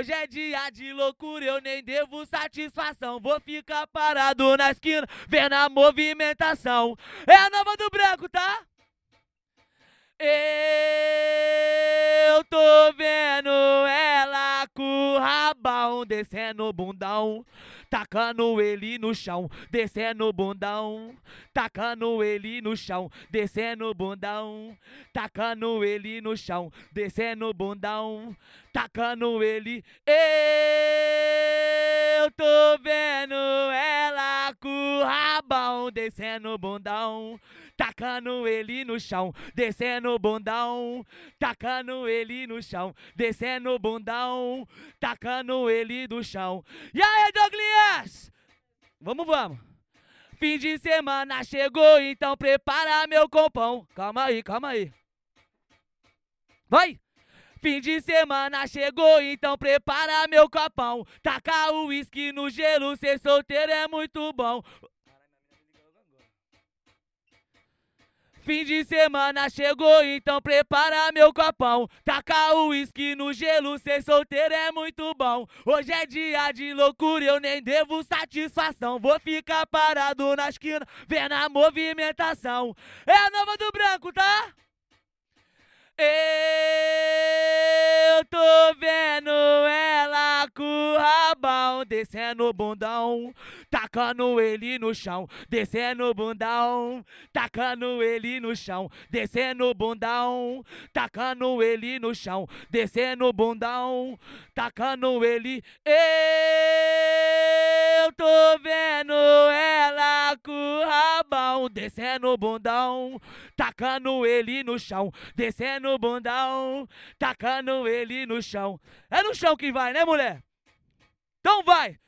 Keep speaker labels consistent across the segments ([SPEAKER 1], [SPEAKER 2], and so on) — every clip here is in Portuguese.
[SPEAKER 1] Hoje é dia de loucura, eu nem devo satisfação. Vou ficar parado na esquina, vendo a movimentação. É a nova do branco, tá? Com o rabão descendo bundão, tacando ele no chão, descendo bundão, tacando ele no chão, descendo bundão, tacando ele no chão, descendo bundão, tacando ele. Eu tô vendo rabão descendo o bundão tacando ele no chão, descendo o bundão, tacando ele no chão, descendo o bundão, tacando ele no chão. E aí, Douglas? Vamos, vamos. Fim de semana chegou, então prepara meu compão. Calma aí, calma aí. Vai! Fim de semana chegou, então prepara meu copão. Tacar o uísque no gelo, ser solteiro é muito bom. Fim de semana chegou, então prepara meu copão. Tacar o uísque no gelo, ser solteiro é muito bom. Hoje é dia de loucura, eu nem devo satisfação. Vou ficar parado na esquina, vendo a movimentação. É a nova do branco, tá? Descendo o bundão, tacando ele no chão, descendo o bundão, tacando ele no chão, descendo o bundão, tacando ele no chão, descendo o bundão, tacando ele. Eu tô vendo ela com o rabão descendo o bundão, tacando ele no chão, descendo o bundão, tacando ele no chão. É no chão que vai, né, mulher? Então vai!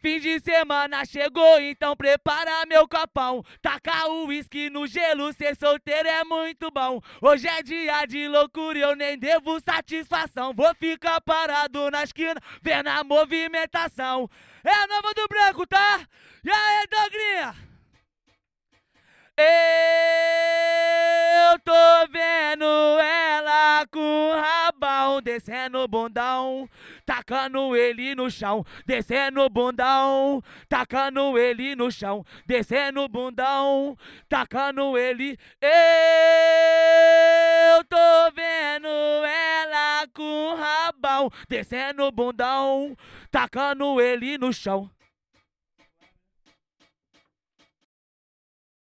[SPEAKER 1] Fim de semana chegou, então prepara meu copão. Tacar o uísque no gelo, ser solteiro é muito bom. Hoje é dia de loucura eu nem devo satisfação. Vou ficar parado na esquina, vendo a movimentação. É a nova do branco, tá? E aí, descendo bundão, tacando ele no chão, descendo bundão, tacando ele no chão, descendo bundão, tacando ele. Eu tô vendo ela com rabão descendo bundão, tacando ele no chão.